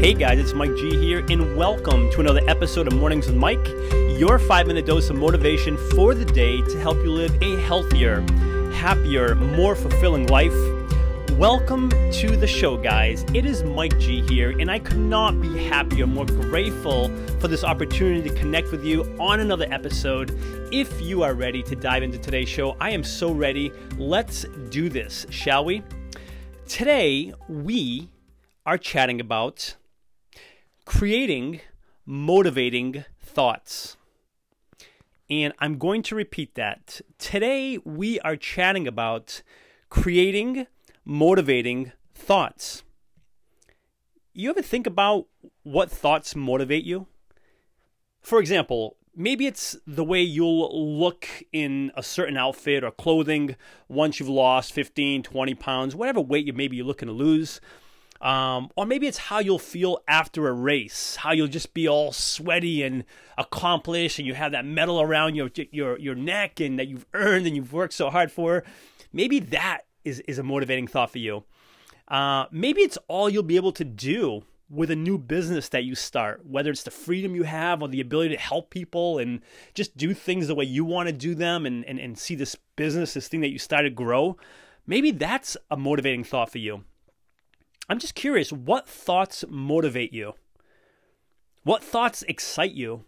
Hey guys, it's Mike G here, and welcome to another episode of Mornings with Mike, your five minute dose of motivation for the day to help you live a healthier, happier, more fulfilling life. Welcome to the show, guys. It is Mike G here, and I could not be happier, more grateful for this opportunity to connect with you on another episode. If you are ready to dive into today's show, I am so ready. Let's do this, shall we? Today, we are chatting about creating motivating thoughts. And I'm going to repeat that. Today, we are chatting about creating motivating thoughts. You ever think about what thoughts motivate you? For example, maybe it's the way you'll look in a certain outfit or clothing once you've lost 15, 20 pounds, whatever weight you maybe you're looking to lose. Um, or maybe it's how you'll feel after a race, how you'll just be all sweaty and accomplished, and you have that medal around your your your neck and that you've earned and you've worked so hard for. Maybe that is is a motivating thought for you. Uh, maybe it's all you'll be able to do with a new business that you start, whether it's the freedom you have or the ability to help people and just do things the way you want to do them and, and, and see this business, this thing that you started grow. Maybe that's a motivating thought for you. I'm just curious what thoughts motivate you? What thoughts excite you?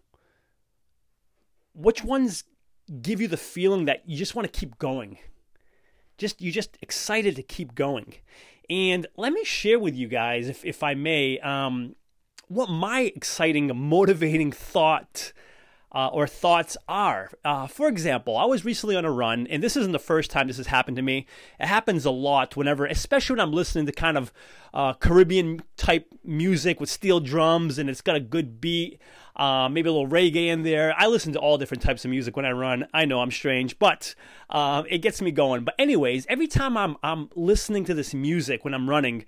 Which ones give you the feeling that you just want to keep going? Just you're just excited to keep going. And let me share with you guys, if if I may, um, what my exciting, motivating thought uh, or thoughts are. Uh, for example, I was recently on a run, and this isn't the first time this has happened to me. It happens a lot whenever, especially when I'm listening to kind of uh, Caribbean type music with steel drums and it's got a good beat uh, maybe a little reggae in there. I listen to all different types of music when I run. I know I'm strange, but uh, it gets me going. But anyways, every time I'm I'm listening to this music when I'm running,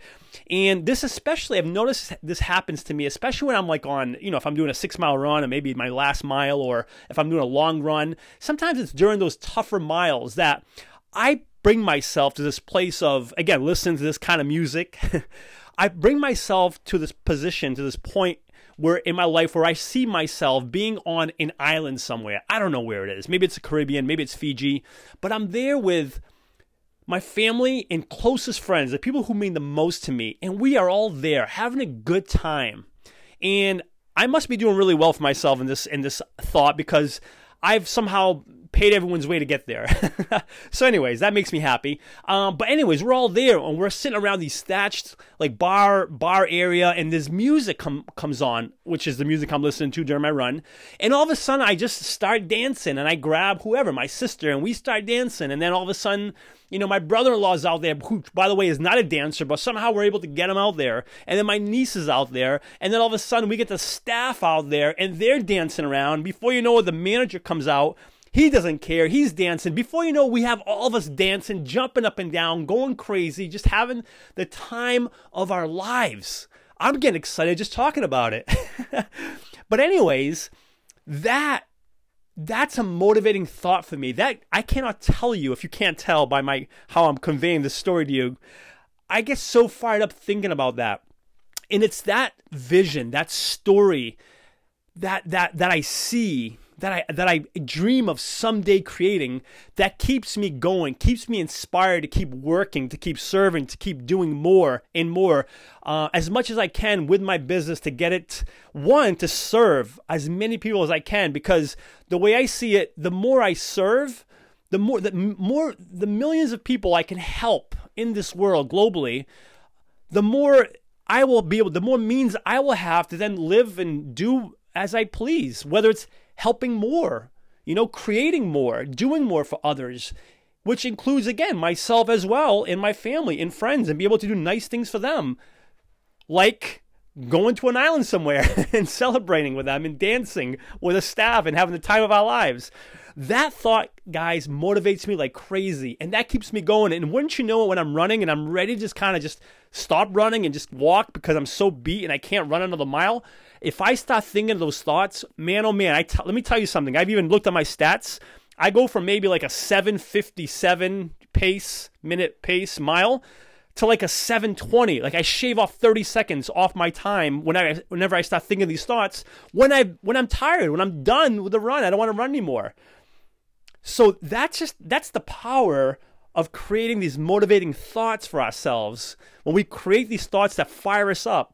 and this especially I've noticed this happens to me, especially when I'm like on you know if I'm doing a six mile run or maybe my last mile or if I'm doing a long run. Sometimes it's during those tougher miles that I bring myself to this place of again listening to this kind of music. I bring myself to this position, to this point where in my life where I see myself being on an island somewhere. I don't know where it is. Maybe it's the Caribbean, maybe it's Fiji, but I'm there with my family and closest friends, the people who mean the most to me, and we are all there having a good time. And I must be doing really well for myself in this in this thought because I've somehow paid everyone's way to get there. so, anyways, that makes me happy. Um, but anyways, we're all there and we're sitting around these thatched like bar bar area, and this music com- comes on, which is the music I'm listening to during my run. And all of a sudden, I just start dancing, and I grab whoever, my sister, and we start dancing. And then all of a sudden, you know, my brother-in-law is out there, who, by the way, is not a dancer, but somehow we're able to get him out there. And then my niece is out there, and then all of a sudden we get the staff out there, and they're dancing around. Before you know it, the manager comes out he doesn't care. He's dancing. Before you know, we have all of us dancing, jumping up and down, going crazy, just having the time of our lives. I'm getting excited just talking about it. but anyways, that that's a motivating thought for me. That I cannot tell you if you can't tell by my how I'm conveying this story to you. I get so fired up thinking about that. And it's that vision, that story that that that I see that I that I dream of someday creating that keeps me going, keeps me inspired to keep working, to keep serving, to keep doing more and more uh, as much as I can with my business to get it one to serve as many people as I can. Because the way I see it, the more I serve, the more the more the millions of people I can help in this world globally, the more I will be able, the more means I will have to then live and do as I please, whether it's helping more, you know, creating more, doing more for others, which includes, again, myself as well and my family and friends and be able to do nice things for them. Like going to an island somewhere and celebrating with them and dancing with a staff and having the time of our lives. That thought, guys, motivates me like crazy. And that keeps me going. And wouldn't you know it when I'm running and I'm ready to just kind of just stop running and just walk because I'm so beat and I can't run another mile? If I start thinking those thoughts, man, oh man, I t- let me tell you something. I've even looked at my stats. I go from maybe like a 757 pace, minute pace, mile, to like a 720. Like I shave off 30 seconds off my time when I, whenever I start thinking these thoughts. When I when I'm tired, when I'm done with the run, I don't want to run anymore. So that's just that's the power of creating these motivating thoughts for ourselves. When we create these thoughts that fire us up.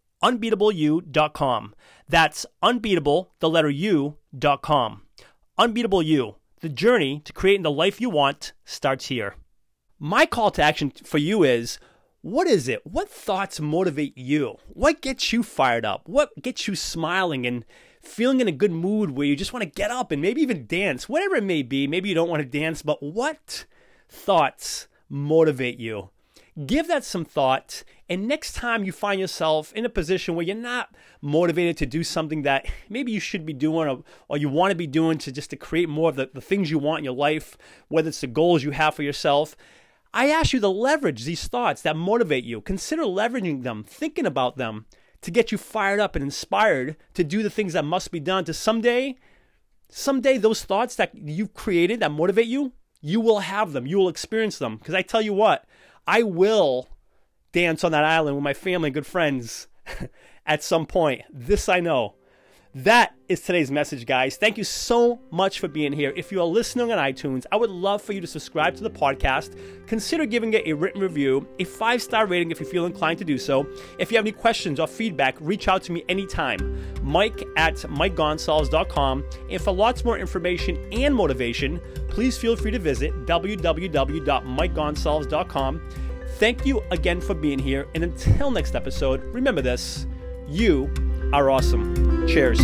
unbeatableu.com. That's unbeatable, the letter U.com. Unbeatable You. The journey to creating the life you want starts here. My call to action for you is what is it? What thoughts motivate you? What gets you fired up? What gets you smiling and feeling in a good mood where you just want to get up and maybe even dance, whatever it may be? Maybe you don't want to dance, but what thoughts motivate you? Give that some thought. And next time you find yourself in a position where you're not motivated to do something that maybe you should be doing or, or you want to be doing to just to create more of the, the things you want in your life, whether it's the goals you have for yourself, I ask you to leverage these thoughts that motivate you. Consider leveraging them, thinking about them to get you fired up and inspired to do the things that must be done to someday, someday those thoughts that you've created that motivate you, you will have them. You will experience them. Because I tell you what, I will dance on that island with my family and good friends at some point. This I know. That is today's message, guys. Thank you so much for being here. If you are listening on iTunes, I would love for you to subscribe to the podcast. Consider giving it a written review, a five star rating if you feel inclined to do so. If you have any questions or feedback, reach out to me anytime. Mike at MikeGonsalves.com. And for lots more information and motivation, please feel free to visit www.mikegonsalves.com. Thank you again for being here. And until next episode, remember this you are awesome. Cheers.